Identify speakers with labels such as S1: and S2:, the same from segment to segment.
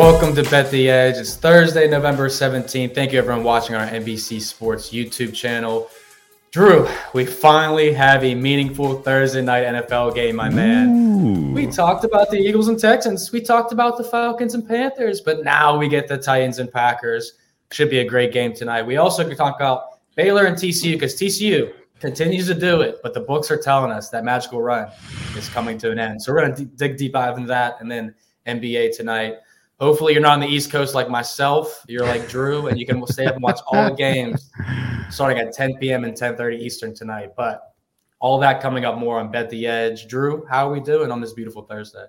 S1: Welcome to Bet the Edge. It's Thursday, November 17th. Thank you, everyone, watching our NBC Sports YouTube channel. Drew, we finally have a meaningful Thursday night NFL game, my man. Ooh. We talked about the Eagles and Texans. We talked about the Falcons and Panthers, but now we get the Titans and Packers. Should be a great game tonight. We also could talk about Baylor and TCU because TCU continues to do it, but the books are telling us that magical run is coming to an end. So we're going to d- dig deep dive into that and then NBA tonight. Hopefully, you're not on the East Coast like myself. You're like Drew, and you can stay up and watch all the games starting at 10 p.m. and 10:30 Eastern tonight. But all that coming up more on Bet the Edge. Drew, how are we doing on this beautiful Thursday?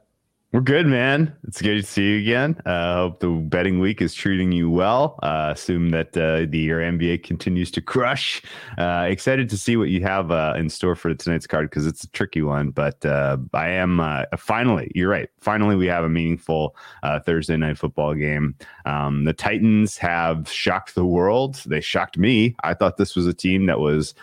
S2: We're good, man. It's good to see you again. I uh, hope the betting week is treating you well. Uh, assume that uh, the your NBA continues to crush. Uh, excited to see what you have uh, in store for tonight's card because it's a tricky one. But uh, I am finally. You're right. Finally, we have a meaningful Thursday night football game. Um, the Titans have shocked the world. They shocked me. I thought this was a team that was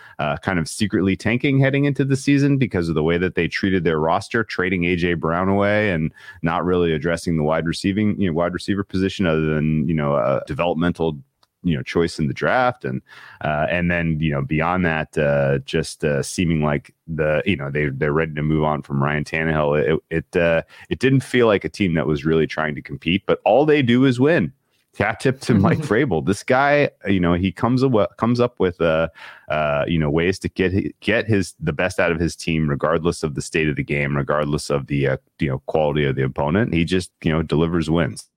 S2: kind of secretly tanking heading into the season because of the way that they treated their roster, trading AJ Brown away and not really addressing the wide receiving, you know, wide receiver position other than, you know, a developmental you know choice in the draft and uh, and then you know beyond that uh, just uh, seeming like the you know they they're ready to move on from Ryan Tannehill it it uh, it didn't feel like a team that was really trying to compete but all they do is win Cat tip to Mike Vrabel. This guy, you know, he comes up comes up with uh, uh, you know ways to get get his the best out of his team, regardless of the state of the game, regardless of the uh, you know quality of the opponent. He just you know delivers wins,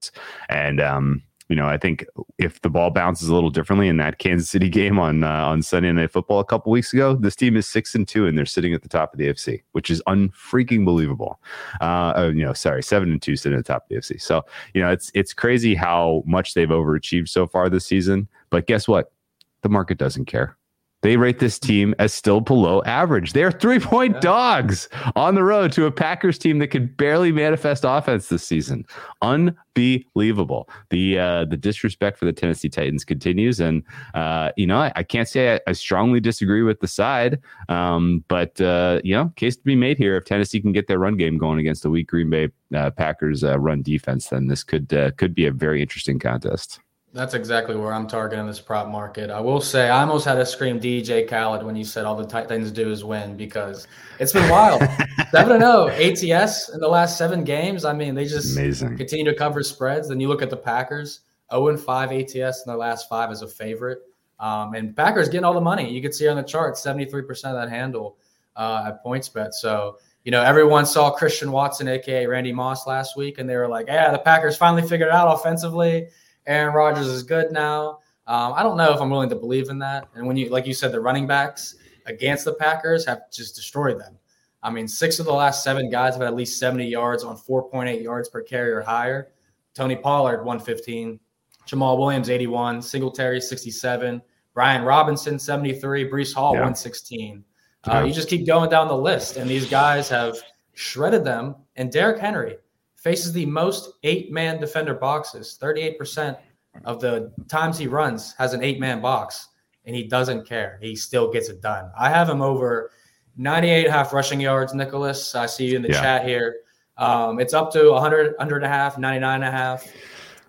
S2: and um, you know, I think if the ball bounces a little differently in that Kansas City game on uh, on Sunday Night Football a couple weeks ago, this team is six and two and they're sitting at the top of the AFC, which is unfreaking believable. Uh, oh, you know, sorry, seven and two sitting at the top of the AFC. So you know, it's it's crazy how much they've overachieved so far this season. But guess what? The market doesn't care. They rate this team as still below average. They're three point yeah. dogs on the road to a Packers team that could barely manifest offense this season. Unbelievable. The uh, the disrespect for the Tennessee Titans continues, and uh, you know I, I can't say I, I, strongly disagree with the side, um, but uh, you know case to be made here. If Tennessee can get their run game going against the weak Green Bay uh, Packers uh, run defense, then this could uh, could be a very interesting contest.
S1: That's exactly where I'm targeting this prop market. I will say I almost had to scream DJ Khaled when you said all the Titans do is win because it's been wild. 7 0 ATS in the last seven games. I mean, they just Amazing. continue to cover spreads. Then you look at the Packers 0 5 ATS in their last five as a favorite. Um, and Packers getting all the money. You can see on the chart 73% of that handle uh, at PointsBet. So, you know, everyone saw Christian Watson, aka Randy Moss, last week, and they were like, "Yeah, the Packers finally figured it out offensively." Aaron Rodgers is good now. Um, I don't know if I'm willing to believe in that. And when you, like you said, the running backs against the Packers have just destroyed them. I mean, six of the last seven guys have had at least 70 yards on 4.8 yards per carry or higher. Tony Pollard, 115. Jamaal Williams, 81. Singletary, 67. Brian Robinson, 73. Breece Hall, yeah. 116. Uh, you just keep going down the list, and these guys have shredded them. And Derrick Henry, faces the most eight man defender boxes. 38% of the times he runs has an eight man box, and he doesn't care. He still gets it done. I have him over 98 half rushing yards, Nicholas. I see you in the yeah. chat here. Um, it's up to 100, 100 and a half, 99 and a half.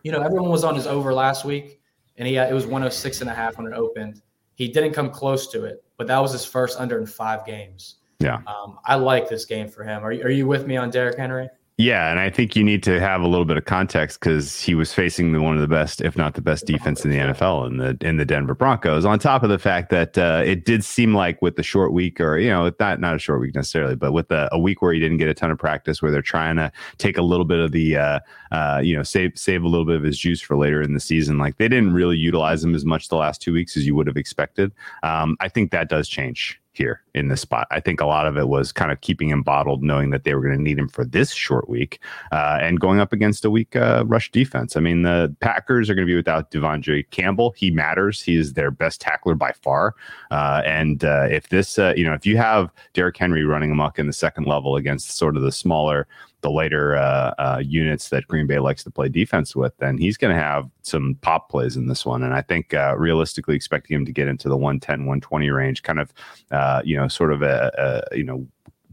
S1: You know, everyone was on his over last week, and he it was 106 and a half when it opened. He didn't come close to it, but that was his first under in five games.
S2: Yeah.
S1: Um, I like this game for him. Are, are you with me on Derrick Henry?
S2: Yeah, and I think you need to have a little bit of context because he was facing the, one of the best, if not the best, defense in the NFL in the in the Denver Broncos. On top of the fact that uh, it did seem like with the short week, or you know, not not a short week necessarily, but with a, a week where he didn't get a ton of practice, where they're trying to take a little bit of the, uh, uh, you know, save save a little bit of his juice for later in the season. Like they didn't really utilize him as much the last two weeks as you would have expected. Um, I think that does change here in this spot. I think a lot of it was kind of keeping him bottled, knowing that they were going to need him for this short week uh, and going up against a weak uh, rush defense. I mean, the Packers are going to be without De'Vondre Campbell. He matters. He is their best tackler by far. Uh, and uh, if this, uh, you know, if you have Derrick Henry running amok in the second level against sort of the smaller the later uh, uh, units that Green Bay likes to play defense with, then he's going to have some pop plays in this one. And I think uh, realistically expecting him to get into the 110, 120 range, kind of, uh, you know, sort of a, a, you know,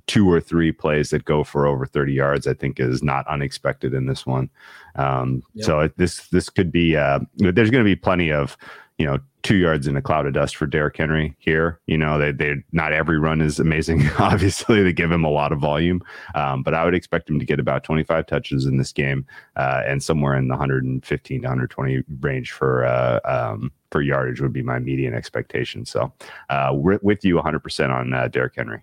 S2: two or three plays that go for over 30 yards, I think is not unexpected in this one. Um, yep. So this, this could be, uh, there's going to be plenty of, you know, two yards in a cloud of dust for Derrick Henry here. You know, they they not every run is amazing. Obviously, they give him a lot of volume, um, but I would expect him to get about 25 touches in this game uh, and somewhere in the 115 to 120 range for uh, um, for yardage would be my median expectation. So, uh, with you 100% on uh, Derrick Henry.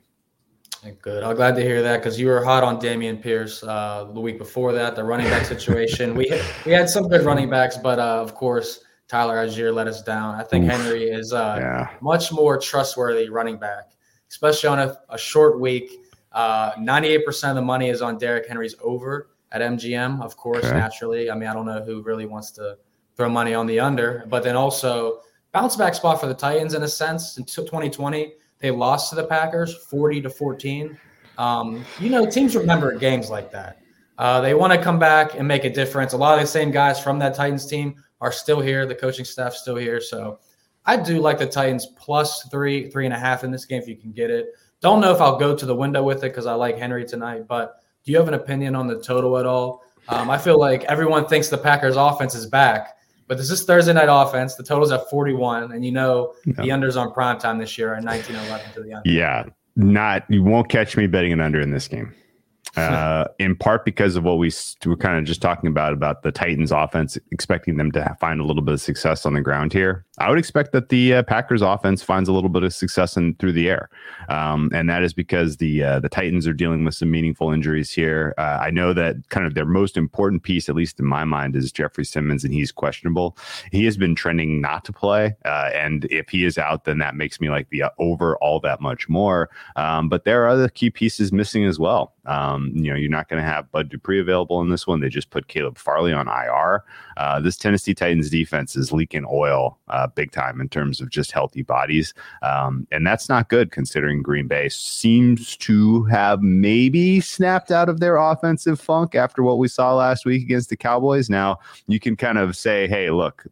S1: Good. I'm glad to hear that because you were hot on Dameon Pierce uh, the week before that, the running back situation. we we had some good running backs, but uh, of course Tyler Allgeier let us down. I think Oof. Henry is uh, yeah. much more trustworthy running back, especially on a, a short week. Uh, 98% of the money is on Derrick Henry's over at MGM, of course, okay. naturally. I mean, I don't know who really wants to throw money on the under, but then also bounce back spot for the Titans in a sense. In 2020, they lost to the Packers 40 to 14. Um, you know, teams remember games like that. Uh, they want to come back and make a difference. A lot of the same guys from that Titans team are still here. The coaching staff still here. So I do like the Titans plus three, three and a half in this game if you can get it. Don't know if I'll go to the window with it because I like Henry tonight. But do you have an opinion on the total at all? Um, I feel like everyone thinks the Packers offense is back, but this is Thursday night offense. The total's at 41, and you know the unders on prime time this year are 19-11 to the under.
S2: Yeah, not you won't catch me betting an under in this game uh, in part because of what we were kind of just talking about about the Titans offense, expecting them to find a little bit of success on the ground here. I would expect that the uh, Packers offense finds a little bit of success in through the air, um, and that is because the uh, the Titans are dealing with some meaningful injuries here. Uh, I know that kind of their most important piece, at least in my mind, is Jeffrey Simmons, and he's questionable. He has been trending not to play, uh, and if he is out, then that makes me like the uh, over all that much more. Um, but there are other key pieces missing as well. Um, you know, you're not going to have Bud Dupree available in this one. They just put Caleb Farley on IR. Uh, this Tennessee Titans defense is leaking oil big time in terms of just healthy bodies. Um, and that's not good considering Green Bay seems to have maybe snapped out of their offensive funk after what we saw last week against the Cowboys. Now, you can kind of say, hey, look,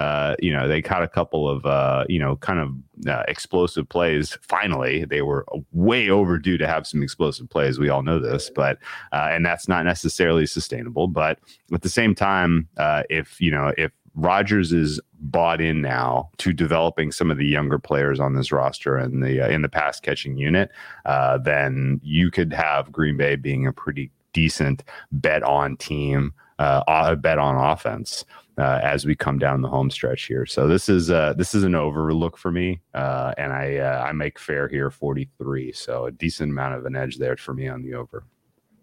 S2: uh, you know, they caught a couple of, uh, you know, kind of uh, explosive plays. Finally, they were way overdue to have some explosive plays. We all know this, but uh, and that's not necessarily sustainable. But at the same time, uh, if you know, if Rodgers is bought in now to developing some of the younger players on this roster and the uh, in the pass catching unit, uh, then you could have Green Bay being a pretty decent bet on team, uh, bet on offense uh, as we come down the home stretch here. So this is uh, this is an overlook for me, uh, and I I make fair here 43. So a decent amount of an edge there for me on the over.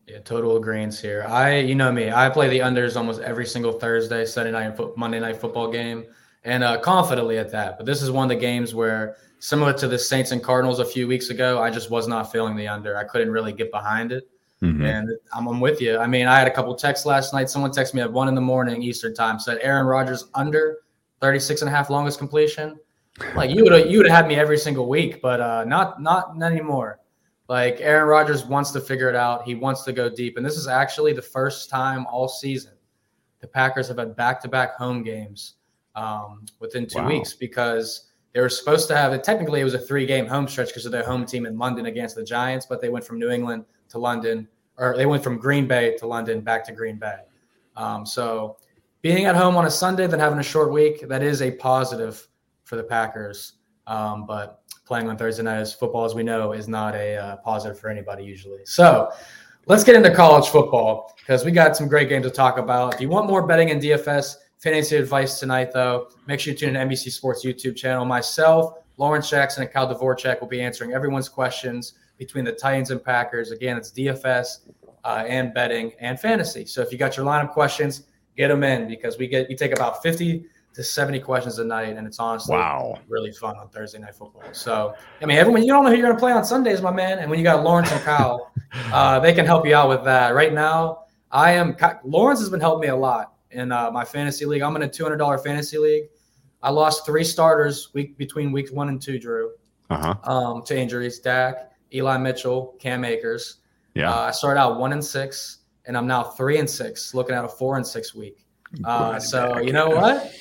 S1: Yeah, total agreements here. I, you know me, I play the unders almost every single Thursday, Sunday night, fo- Monday night football game, and uh, confidently at that. But this is one of the games where, similar to the Saints and Cardinals a few weeks ago, I just was not feeling the under. I couldn't really get behind it. Mm-hmm. And I'm, I'm, with you. I mean, I had a couple texts last night. Someone texted me at one in the morning Eastern time, said Aaron Rodgers under 36 and a half longest completion. Like you would have you would have had me every single week, but uh, not not anymore. Like Aaron Rodgers wants to figure it out. He wants to go deep, and this is actually the first time all season the Packers have had back-to-back home games um, within two wow. weeks because they were supposed to have it. Technically, it was a three-game home stretch because of their home team in London against the Giants, but they went from New England to London, or they went from Green Bay to London, back to Green Bay. Um, so being at home on a Sunday, then having a short week, that is a positive for the Packers. Um, but playing on Thursday night as football, as we know, is not a uh, positive for anybody usually. So let's get into college football because we got some great games to talk about. If you want more betting and DFS fantasy advice tonight, though, make sure you tune in to NBC Sports YouTube channel. Myself, Lawrence Jackson, and Kyle Dvorchak will be answering everyone's questions between the Titans and Packers. Again, it's DFS uh, and betting and fantasy. So if you got your lineup questions, get them in because we get we take about 50 to 70 questions a night, and it's honestly
S2: wow.
S1: really fun on Thursday night football. So, I mean, everyone, you don't know who you're going to play on Sundays, my man. And when you got Lawrence and Kyle, uh, they can help you out with that. Right now, I am Lawrence has been helping me a lot in uh, my fantasy league. I'm in a $200 fantasy league. I lost three starters week between weeks one and two, Drew,
S2: uh-huh.
S1: um, to injuries. Dak, Eli Mitchell, Cam Akers.
S2: Yeah.
S1: Uh, I started out one and six, and I'm now three and six, looking at a four and six week. Uh, so you know what?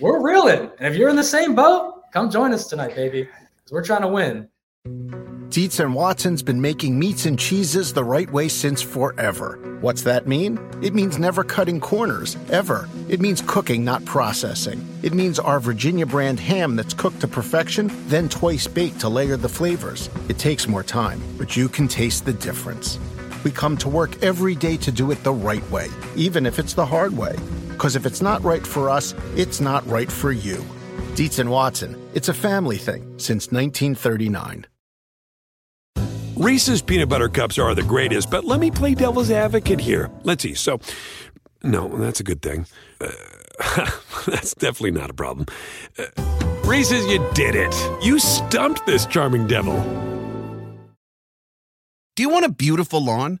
S1: We're reeling. And if you're in the same boat, come join us tonight, baby, because we're trying to win.
S3: Dietz and Watson's been making meats and cheeses the right way since forever. What's that mean? It means never cutting corners, ever. It means cooking, not processing. It means our Virginia brand ham that's cooked to perfection, then twice baked to layer the flavors. It takes more time, but you can taste the difference. We come to work every day to do it the right way, even if it's the hard way. Because if it's not right for us, it's not right for you. Dietz and Watson, it's a family thing since 1939.
S4: Reese's peanut butter cups are the greatest, but let me play devil's advocate here. Let's see. So, no, that's a good thing. Uh, that's definitely not a problem. Uh, Reese's, you did it. You stumped this charming devil.
S5: Do you want a beautiful lawn?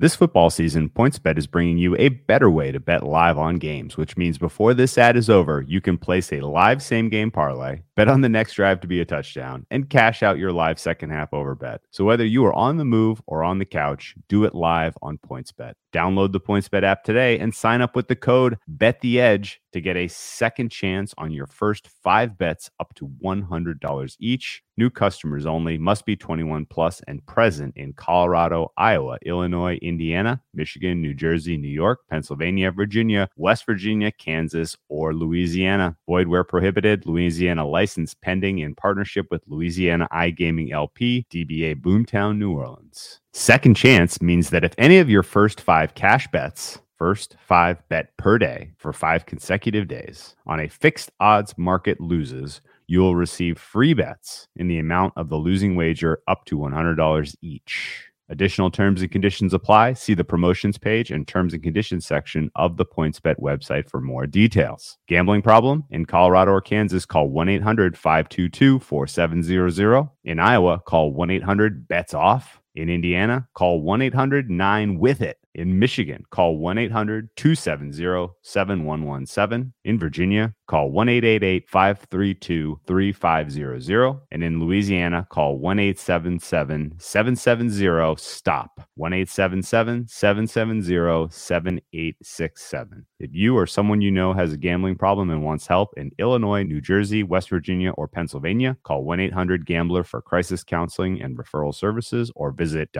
S2: This football season, PointsBet is bringing you a better way to bet live on games, which means before this ad is over, you can place a live same game parlay, bet on the next drive to be a touchdown, and cash out your live second half over bet. So whether you are on the move or on the couch, do it live on PointsBet. Download the PointsBet app today and sign up with the code BetTheEdge to get a second chance on your first five bets up to $100 each. New customers only must be 21 plus and present in Colorado, Iowa, Illinois, Indiana, Michigan, New Jersey, New York, Pennsylvania, Virginia, West Virginia, Kansas, or Louisiana. Void where prohibited. Louisiana license pending in partnership with Louisiana iGaming LP, DBA Boomtown, New Orleans. Second chance means that if any of your first five cash bets, first five bet per day for five consecutive days on a fixed odds market loses, you will receive free bets in the amount of the losing wager up to $100 each. Additional terms and conditions apply. See the promotions page and terms and conditions section of the PointsBet website for more details. Gambling problem? In Colorado or Kansas, call 1 800 522 4700. In Iowa, call 1 800 BETS OFF. In Indiana, call 1 800 9 with it. In Michigan, call 1 800 270 7117. In Virginia, call 1 888 532 3500. And in Louisiana, call 1 877 770 STOP. 1 877 770 7867. If you or someone you know has a gambling problem and wants help in Illinois, New Jersey, West Virginia, or Pennsylvania, call 1 800 Gambler for crisis counseling and referral services or visit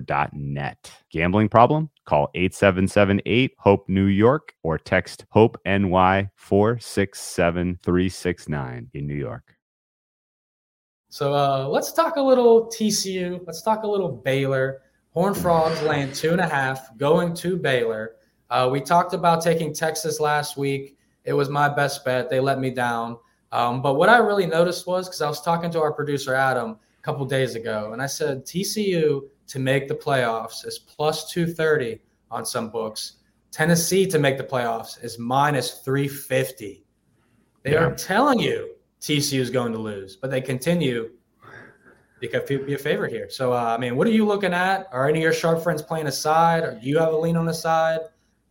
S2: www.1800gambler.net. Gambling problem? Call 8778 Hope New York or text Hope NY 467369 in New York.
S1: So uh, let's talk a little TCU. Let's talk a little Baylor. Horn Frogs laying two and a half, going to Baylor. Uh, we talked about taking Texas last week. It was my best bet. They let me down. Um, but what I really noticed was because I was talking to our producer Adam a couple days ago, and I said TCU to make the playoffs is plus 230 on some books. Tennessee to make the playoffs is minus 350. They
S2: Yeah.
S1: are telling you TCU is going to lose, but they continue because be a favorite here. So, uh, I mean, what are you looking at? Are any of your sharp friends playing a side? Or do you have a lean on the side?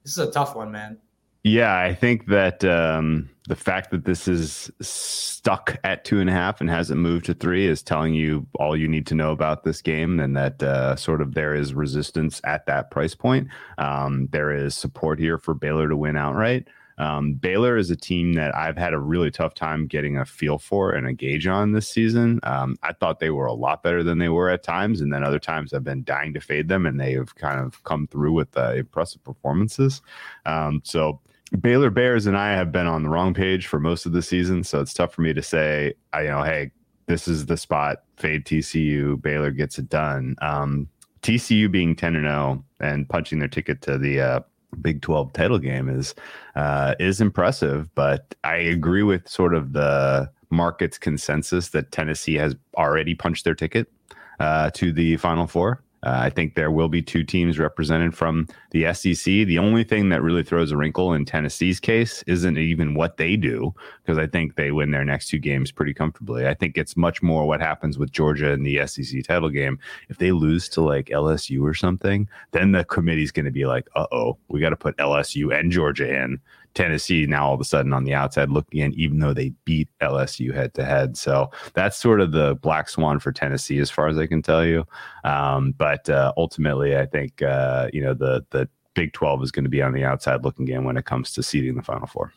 S1: This is a tough one, man.
S2: Yeah, I think that um, the fact that this is stuck at two and a half and hasn't moved to three is telling you all you need to know about this game, and that uh, sort of there is resistance at that price point. Um, there is support here for Baylor to win outright. Um, Baylor is a team that I've had a really tough time getting a feel for and a gauge on this season. Um, I thought they were a lot better than they were at times, and then other times I've been dying to fade them, and they have kind of come through with uh, impressive performances. Um, so Baylor Bears and I have been on the wrong page for most of the season, so it's tough for me to say, I, you know, hey, this is the spot. Fade TCU. Baylor gets it done. Um, TCU being ten and zero and punching their ticket to the uh, Big Twelve title game is uh, is impressive, but I agree with sort of the market's consensus that Tennessee has already punched their ticket uh, to the Final Four. Uh, I think there will be two teams represented from the SEC. The only thing that really throws a wrinkle in Tennessee's case isn't even what they do, because I think they win their next two games pretty comfortably. I think it's much more what happens with Georgia in the SEC title game. If they lose to like LSU or something, then the committee's going to be like, uh oh, we got to put LSU and Georgia in Tennessee now all of a sudden on the outside looking in, even though they beat LSU head to head. So that's sort of the black swan for Tennessee, as far as I can tell you. Um, but uh, ultimately, I think uh, you know the the Big Twelve is going to be on the outside looking in when it comes to seeding the Final Four.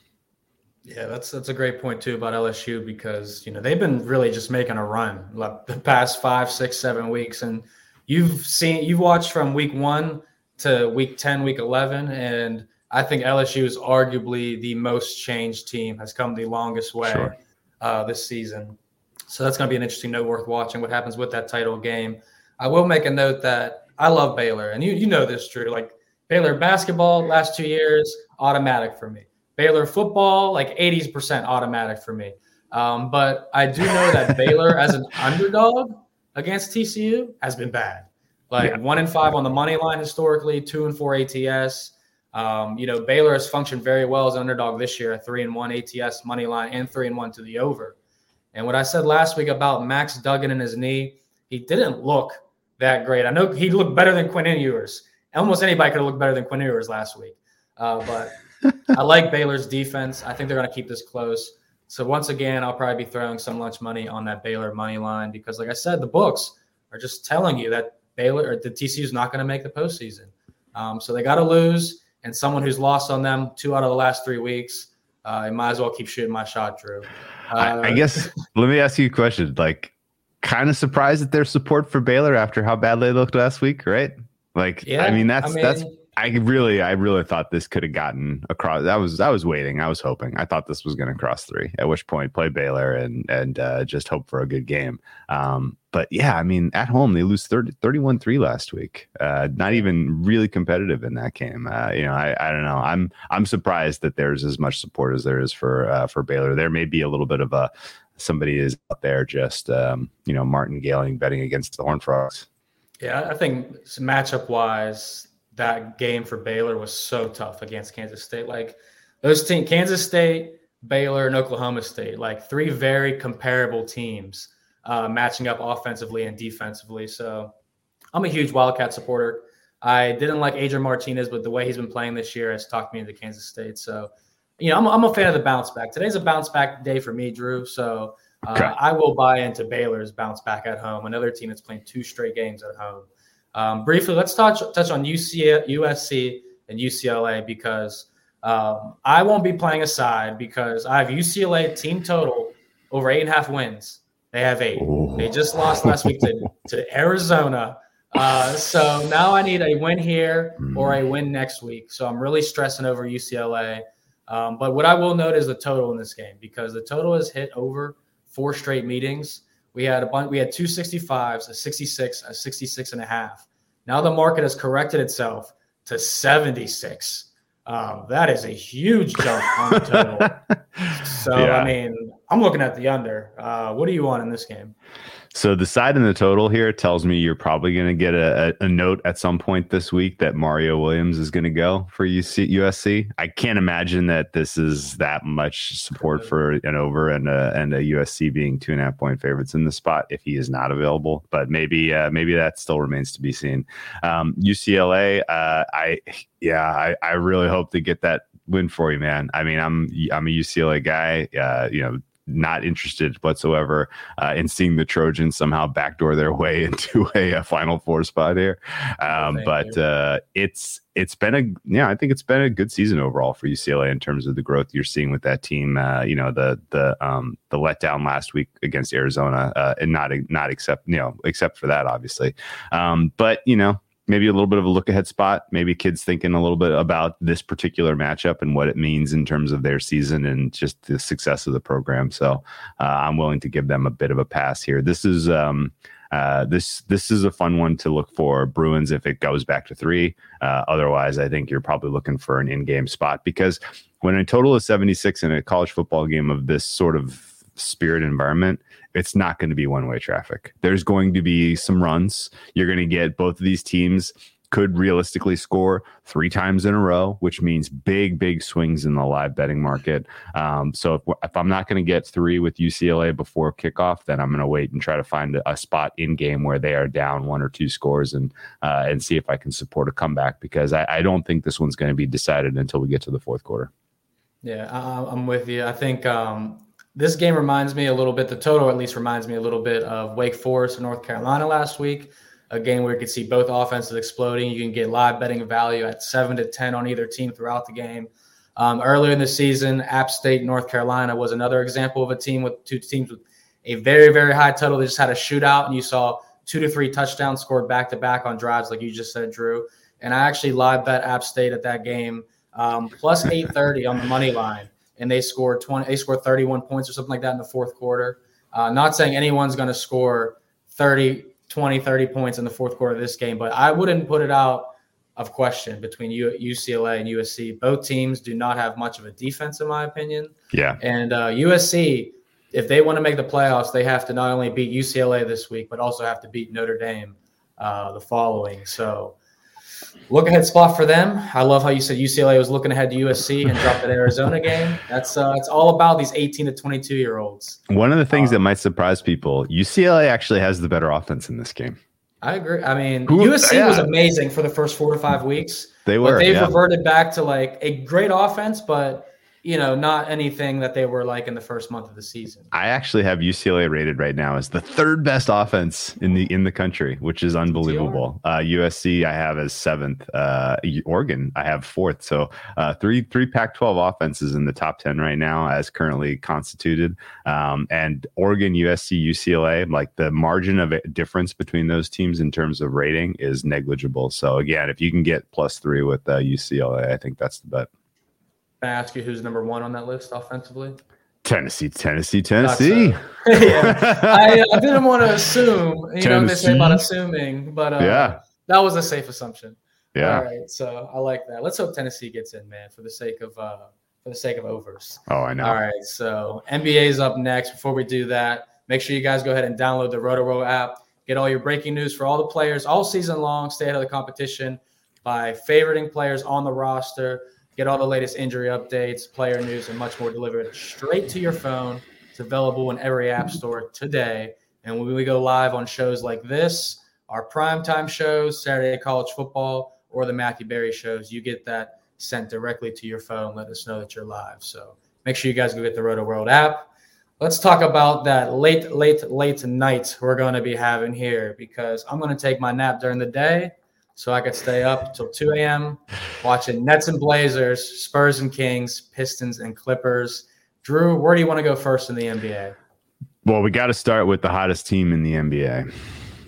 S1: Yeah, that's that's a great point too about LSU because you know they've been really just making a run like the past five, six, seven weeks, and you've seen you've watched from week one to week ten, week eleven, and I think LSU is arguably the most changed team, has come the longest way sure. uh, this season. So that's going to be an interesting note worth watching what happens with that title game. I will make a note that I love Baylor, and you you know this, Drew. Like Baylor basketball, last two years, automatic for me. Baylor football, like 80% automatic for me. Um, but I do know that Baylor as an underdog against TCU has been bad. Like yeah. one in five on the money line historically, two and four ATS. Um, you know, Baylor has functioned very well as underdog this year, a three and one ATS money line and three and one to the over. And what I said last week about Max Duggan and his knee, he didn't look that great. I know he looked better than Quinn Ewers. Almost anybody could have looked better than Quinn Ewers last week. Uh, but I like Baylor's defense. I think they're going to keep this close. So once again, I'll probably be throwing some lunch money on that Baylor money line because, like I said, the books are just telling you that Baylor or the TCU is not going to make the postseason. Um, so they got to lose and someone who's lost on them two out of the last three weeks, uh, I might as well keep shooting my shot, Drew.
S2: Uh, I, I, uh, guess let me ask you a question. Like, kind of surprised at their support for Baylor after how bad they looked last week, right? Like, yeah, I mean, that's I mean, that's I really, I really thought this could have gotten across. I was, I was waiting. I was hoping. I thought this was going to cross three. At which point, play Baylor and and uh, just hope for a good game. Um, but yeah, I mean, at home they lose 30, 31-3 last week. Uh, not even really competitive in that game. Uh, you know, I, I don't know. I'm I'm surprised that there's as much support as there is for uh, for Baylor. There may be a little bit of a somebody is out there just um, you know martingaling betting against the Horn Frogs.
S1: Yeah, I think matchup wise, that game for Baylor was so tough against Kansas State. Like those teams, Kansas State, Baylor, and Oklahoma State, like three very comparable teams uh, matching up offensively and defensively. So I'm a huge Wildcat supporter. I didn't like Adrian Martinez, but the way he's been playing this year has talked me into Kansas State. So, you know, I'm, I'm a fan of the bounce back. Today's a bounce back day for me, Drew. So uh, okay. I will buy into Baylor's bounce back at home, another team that's playing two straight games at home. Um, briefly, let's touch touch on UC, USC and UCLA because um, I won't be playing a side because I have UCLA team total over eight and a half wins. They have eight. Ooh. They just lost last week to, to Arizona. Uh, so now I need a win here or a win next week. So I'm really stressing over UCLA. Um, but what I will note is the total in this game because the total has hit over four straight meetings. We had a bunch, we had two 65s, a 66, a 66 and a half. Now the market has corrected itself to 76. Um, that is a huge jump on the total. so yeah. I mean, I'm looking at the under. Uh, what do you want in this game?
S2: So the side in the total here tells me you're probably going to get a, a, note at some point this week that Mario Williams is going to go for UC, USC. I can't imagine that this is that much support for an over and a, and a USC being two and a half point favorites in the spot if he is not available. But maybe uh, maybe that still remains to be seen. Um, UCLA, uh, I yeah, I, I really hope to get that win for you, man. I mean, I'm I'm a UCLA guy. Uh, you know, not interested whatsoever uh, in seeing the Trojans somehow backdoor their way into a, a Final Four spot here. Um, but uh, it's it's been a yeah, I think it's been a good season overall for UCLA in terms of the growth you're seeing with that team. Uh, you know the the um, the letdown last week against Arizona, uh, and not not except you know except for that obviously. Um, but you know maybe a little bit of a look ahead spot. Maybe kids thinking a little bit about this particular matchup and what it means in terms of their season and just the success of the program. So uh, I'm willing to give them a bit of a pass here. This is um, uh, this this is a fun one to look for Bruins if it goes back to three. Uh, otherwise, I think you're probably looking for an in-game spot because when a total of 76 in a college football game of this sort of spirit environment, it's not going to be one way traffic. There's going to be some runs. You're going to get both of these teams could realistically score three times in a row, which means big, big swings in the live betting market. Um, so if, if, I'm not going to get three with UCLA before kickoff, then I'm going to wait and try to find a, spot in game where they are down one or two scores and uh, and see if I can support a comeback because I, I don't think this one's going to be decided until we get to the fourth quarter.
S1: Yeah, I'm with you. I think um, this game reminds me a little bit, the total at least reminds me a little bit of Wake Forest and North Carolina last week. A game where you could see both offenses exploding. You can get live betting value at seven to 10 on either team throughout the game. Um, earlier in the season, App State, North Carolina was another example of a team with two teams with a very, very high total. They just had a shootout, and you saw two to three touchdowns scored back to back on drives, like you just said, Drew. And I actually live bet App State at that game, um, plus 830 on the money line and they scored 20 they scored 31 points or something like that in the fourth quarter. Uh, not saying anyone's going to score 30 20 30 points in the fourth quarter of this game but i wouldn't put it out of question between ucla and usc both teams do not have much of a defense in my opinion.
S2: Yeah.
S1: And uh, usc if they want to make the playoffs they have to not only beat ucla this week but also have to beat notre dame uh, the following. So look ahead spot for them. I love how you said UCLA was looking ahead to USC and dropped that Arizona game. That's uh, it's all about these 18 to 22 year olds.
S2: One of the things um, that might surprise people: UCLA actually has the better offense in this game.
S1: I agree. I mean, Who, USC yeah. was amazing for the first four to five weeks.
S2: They were.
S1: But they've
S2: yeah.
S1: reverted back to like a great offense, but you know, not anything that they were like in the first month of the season.
S2: I actually have UCLA rated right now as the third best offense in the in the country, which is unbelievable. Uh, USC I have as seventh. Uh, Oregon I have fourth. So uh, three three Pac-12 offenses in the top ten right now as currently constituted. Um, and Oregon, USC, UCLA, like the margin of difference between those teams in terms of rating is negligible. So again, if you can get plus three with UCLA, uh, I think that's the bet.
S1: I ask you who's number one on that list offensively?
S2: Tennessee, Tennessee, Tennessee. So.
S1: yeah, I, I, didn't want to assume. You Tennessee. know what they say about assuming, but uh,
S2: yeah,
S1: that was a safe assumption.
S2: Yeah.
S1: All right, so I like that. Let's hope Tennessee gets in, man, for the sake of uh, for the sake of overs.
S2: Oh, I know.
S1: All right, so NBA is up next. Before we do that, make sure you guys go ahead and download the Roto app. Get all your breaking news for all the players all season long. Stay ahead of the competition by favoriting players on the roster Get all the latest injury updates, player news, and much more delivered straight to your phone. It's available in every app store today. And when we go live on shows like this, our primetime shows, Saturday college football, or the Matthew Berry shows, you get that sent directly to your phone. Let us know that you're live. So make sure you guys go get the Rotoworld app. Let's talk about that late, late, late night we're going to be having here because I'm going to take my nap during the day so I could stay up until 2 a.m. watching Nets and Blazers, Spurs and Kings, Pistons and Clippers. Drew, where do you want to go first in the NBA?
S2: Well, we got to start with the hottest team in the NBA.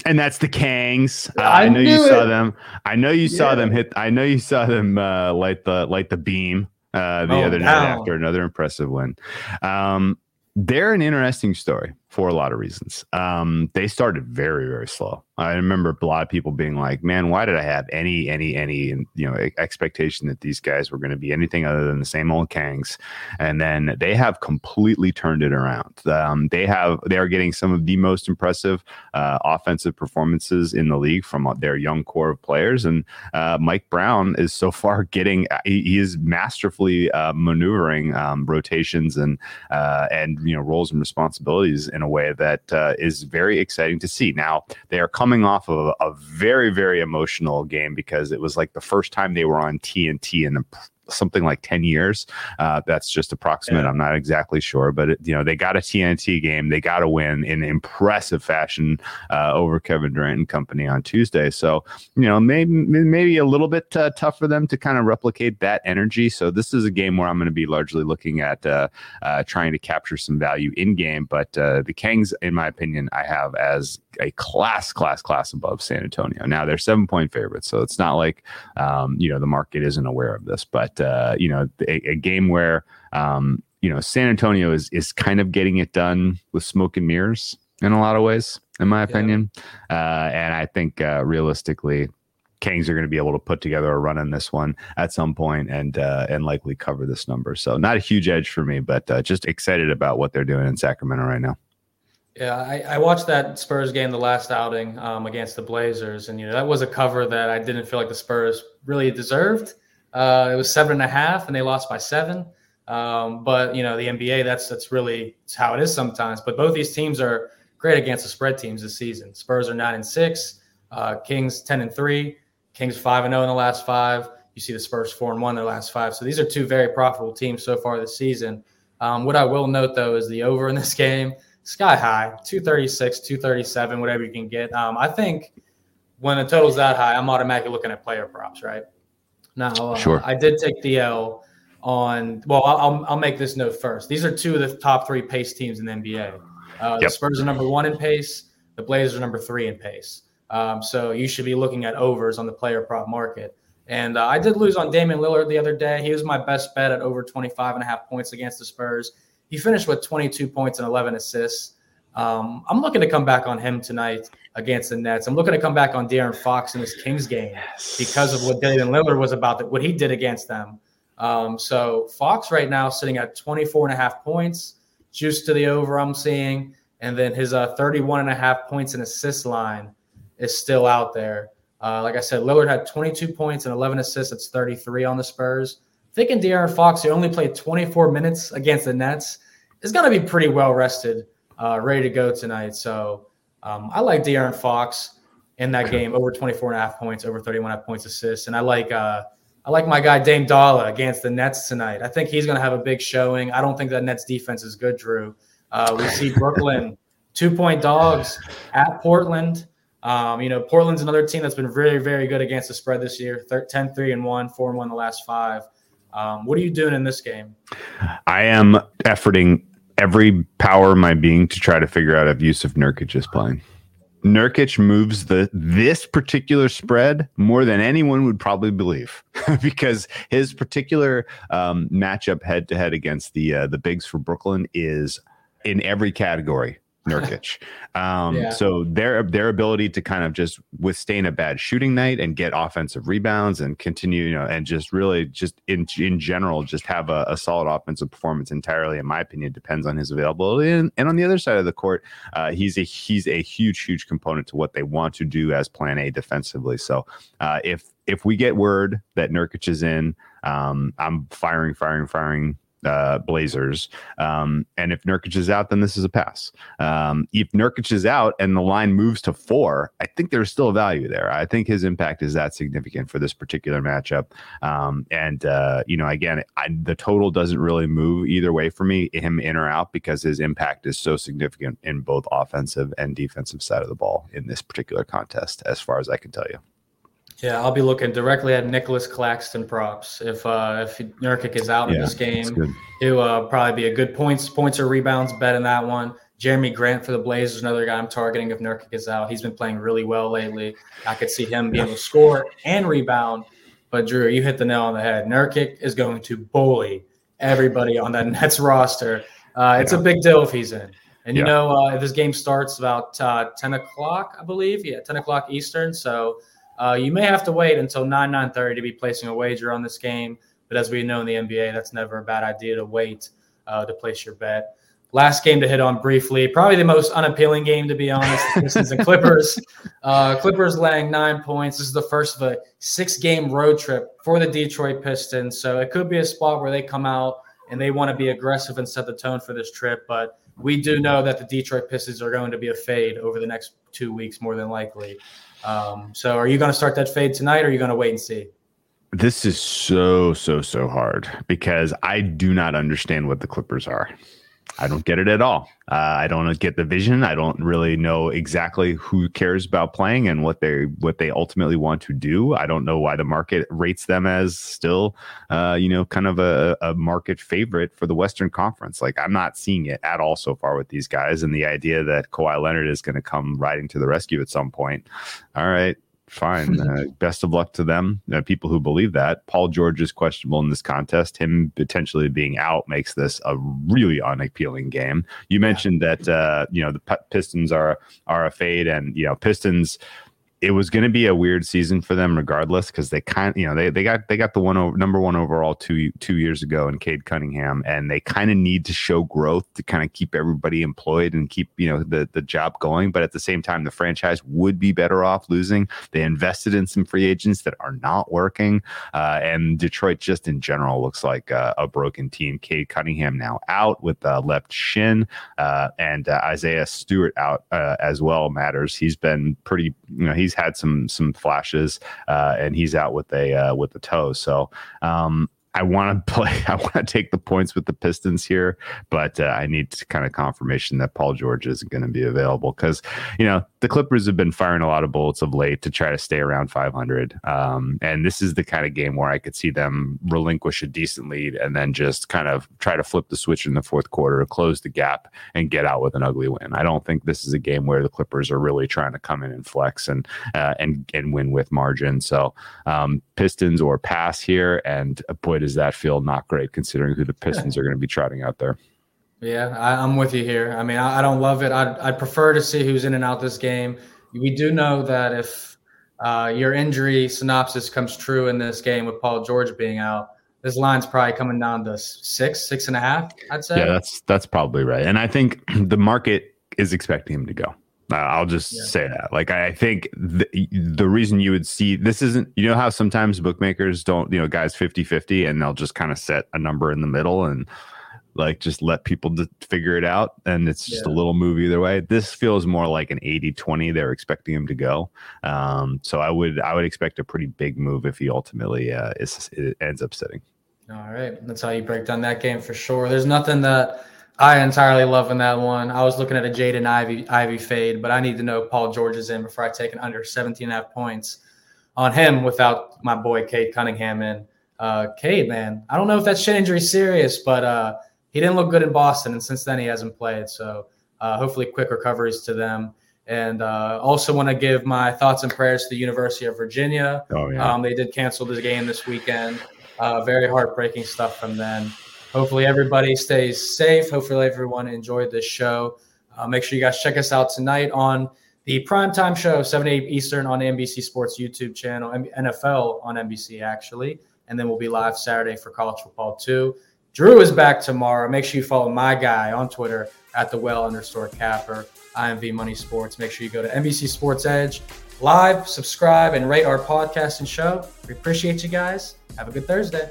S2: And that's the Kangs. Uh, I, I, know you it. saw them. I know you yeah. saw them hit. I know you saw them uh, light the light the beam uh, the oh, other night after another impressive win. Um, they're an interesting story for a lot of reasons. Um, they started very, very slow. I remember a lot of people being like, "Man, why did I have any, any, any, you know, expectation that these guys were going to be anything other than the same old Kangs?" And then they have completely turned it around. Um, they have they are getting some of the most impressive uh, offensive performances in the league from their young core of players. And uh, Mike Brown is so far getting he, he is masterfully uh, maneuvering um, rotations and uh, and you know roles and responsibilities in a way that uh, is very exciting to see. Now they are coming off of a, a very very emotional game because it was like the first time they were on TNT in something like 10 years. Uh, that's just approximate. Yeah. I'm not exactly sure, but it, you know, they got a TNT game. They got to win in impressive fashion uh, over Kevin Durant and company on Tuesday. So, you know, maybe, maybe a little bit uh, tough for them to kind of replicate that energy. So this is a game where I'm going to be largely looking at uh, uh, trying to capture some value in game. But uh, the Kangs, in my opinion, I have as a class, class, class above San Antonio. Now they're seven point favorites, so it's not like um, you know the market isn't aware of this. But uh, you know, a, a game where um, you know San Antonio is is kind of getting it done with smoke and mirrors in a lot of ways, in my opinion. Yeah. Uh, and I think uh, realistically, Kings are going to be able to put together a run in this one at some point and uh, and likely cover this number. So not a huge edge for me, but uh, just excited about what they're doing in Sacramento right now.
S1: Yeah, I, I, watched that Spurs game, the last outing um, against the Blazers, and you know that was a cover that I didn't feel like the Spurs really deserved. Uh, it was seven and a half, and they lost by seven. Um, but you know the NBA, that's that's really how it is sometimes. But both these teams are great against the spread teams this season. Spurs are nine and six, uh, Kings ten and three, Kings five and zero in the last five. You see the Spurs four and one in their last five. So these are two very profitable teams so far this season. Um, what I will note though is the over in this game sky high 236 237 whatever you can get um, i think when the total's that high i'm automatically looking at player props right now uh, sure. i did take the l on well I'll, I'll make this note first. These are two of the top three pace teams in the nba uh, yep. the spurs are number one in pace. The blazers are number three in pace. Um, so you should be looking at overs on the player prop market. And uh, i did lose on damian lillard the other day. He was my best bet at over 25 and a half points against the spurs. He finished with 22 points and 11 assists. Um, I'm looking to come back on him tonight against the Nets. I'm looking to come back on De'Aaron Fox in this Kings game yes. because of what Damian Lillard was about, what he did against them. Um, so Fox right now sitting at 24 and a half points, juice to the over I'm seeing. And then his uh, 31 and a half points and assist line is still out there. Uh, like I said, Lillard had 22 points and 11 assists. It's 33 on the Spurs thinking De'Aaron Fox, who only played 24 minutes against the Nets, is going to be pretty well rested, uh, ready to go tonight. So um, I like De'Aaron Fox in that game, over 24 and a half points, over 31 and a half points assists. And I like uh, I like my guy Dame Dolla against the Nets tonight. I think he's going to have a big showing. I don't think that Nets defense is good, Drew. Uh, we see Brooklyn two point dogs at Portland. Um, you know, Portland's another team that's been very, very good against the spread this year 10 3 and 1, 4 and 1 the last five. Um, what are you doing in this game?
S2: I am efforting every power of my being to try to figure out if Jusuf Nurkic is playing. Nurkic moves the this particular spread more than anyone would probably believe, because his particular um, matchup head to head against the uh, the bigs for Brooklyn is in every category Nurkic. Um, yeah. So their their ability to kind of just withstand a bad shooting night and get offensive rebounds and continue, you know, and just really just in in general just have a, a solid offensive performance entirely, in my opinion, depends on his availability. And, and on the other side of the court, uh, he's a he's a huge huge component to what they want to do as Plan A defensively. So uh, if if we get word that Nurkic is in, um, I'm firing, firing, firing uh, Blazers. Um, and if Nurkic is out, then this is a pass. Um, if Nurkic is out and the line moves to four, I think there's still value there. I think his impact is that significant for this particular matchup. Um, and, uh, you know, again, I, the total doesn't really move either way for me, him in or out, because his impact is so significant in both offensive and defensive side of the ball in this particular contest, as far as I can tell you.
S1: Yeah, I'll be looking directly at Nicholas Claxton props. If uh, if Nurkic is out yeah, in this game, he'll uh, probably be a good points points or rebounds bet in that one. Jerami Grant for the Blazers, another guy I'm targeting if Nurkic is out. He's been playing really well lately. I could see him being able to score and rebound. But Drew, you hit the nail on the head. Nurkic is going to bully everybody on that Nets roster. Uh, it's yeah. a big deal if he's in. And you yeah. know, uh, this game starts about uh, 10 o'clock, I believe. Yeah, 10 o'clock Eastern. So uh, you may have to wait until 9 9:30 to be placing a wager on this game, but as we know in the NBA, that's never a bad idea to wait uh, to place your bet. Last game to hit on briefly, probably the most unappealing game to be honest. Pistons and Clippers. Uh, Clippers laying nine points. This is the first of a six-game road trip for the Detroit Pistons, so it could be a spot where they come out and they want to be aggressive and set the tone for this trip. But we do know that the Detroit Pistons are going to be a fade over the next two weeks, more than likely. Um, so are you going to start that fade tonight or are you going to wait and see?
S2: This is so, so, so hard because I do not understand what the Clippers are. I don't get it at all. Uh, I don't get the vision. I don't really know exactly who cares about playing and what they what they ultimately want to do. I don't know why the market rates them as still, uh, you know, kind of a, a market favorite for the Western Conference. Like I'm not seeing it at all so far with these guys, and the idea that Kawhi Leonard is going to come riding to the rescue at some point. All right, fine. Uh, best of luck to them. Uh, people who believe that. Paul George is questionable in this contest. Him potentially being out makes this a really unappealing game. You mentioned yeah. that uh, you know the Pistons are are a fade, and you know Pistons it was going to be a weird season for them regardless because they kind you know they, they got they got the one over, number one overall two two years ago in Cade Cunningham and they kind of need to show growth to kind of keep everybody employed and keep you know the the job going but at the same time the franchise would be better off losing. They invested in some free agents that are not working uh, and Detroit just in general looks like uh, a broken team. Cade Cunningham now out with the left shin uh, and uh, Isaiah Stewart out uh, as well matters. He's been pretty you know he's had some some flashes, uh, and he's out with a uh, with a toe. So um, I want to play. I want to take the points with the Pistons here, but uh, I need kind of confirmation that Paul George isn't going to be available because you know the Clippers have been firing a lot of bullets of late to try to stay around 500, um, and this is the kind of game where I could see them relinquish a decent lead and then just kind of try to flip the switch in the fourth quarter, close the gap, and get out with an ugly win. I don't think this is a game where the Clippers are really trying to come in and flex and uh, and and win with margin. So um, Pistons or pass here, and boy does that feel not great considering who the Pistons are going to be trotting out there.
S1: Yeah, I, am with you here. I mean, I, I, don't love it. I'd, I'd prefer to see who's in and out this game. We do know that if uh, your injury synopsis comes true in this game with Paul George being out, this line's probably coming down to six, six and a half. I'd say.
S2: Yeah, that's that's probably right. And I think the market is expecting him to go. Uh, I'll just yeah. say that. Like, I think the, the reason you would see this isn't, you know, how sometimes bookmakers don't, you know, guys 50 50 and they'll just kind of set a number in the middle and like just let people d- figure it out. And it's just yeah. a little move either way. This feels more like an 80 20. They're expecting him to go. Um, so I would, I would expect a pretty big move if he ultimately uh, is, ends up sitting.
S1: All right. That's how you break down that game for sure. There's nothing that, I entirely love in that one. I was looking at a Jaden Ivey Ivey fade, but I need to know Paul George is in before I take an under 17 and a half points on him without my boy Cade Cunningham in. Uh, Cade, man, I don't know if that shin injury is serious, but uh, he didn't look good in Boston, and since then he hasn't played. So uh, hopefully, quick recoveries to them. And uh, also want to give my thoughts and prayers to the University of Virginia. Oh, yeah. Um, they did cancel the game this weekend. Uh, very heartbreaking stuff from them hopefully everybody stays safe. Hopefully everyone enjoyed this show. Uh, make sure you guys check us out tonight on the primetime show, 7 8 Eastern on NBC Sports YouTube channel, NFL on NBC actually. And then we'll be live Saturday for college football too. Drew is back tomorrow. Make sure you follow my guy on Twitter at the well underscore capper, IMV Money Sports. Make sure you go to NBC Sports Edge, live, subscribe, and rate our podcast and show. We appreciate you guys. Have a good Thursday.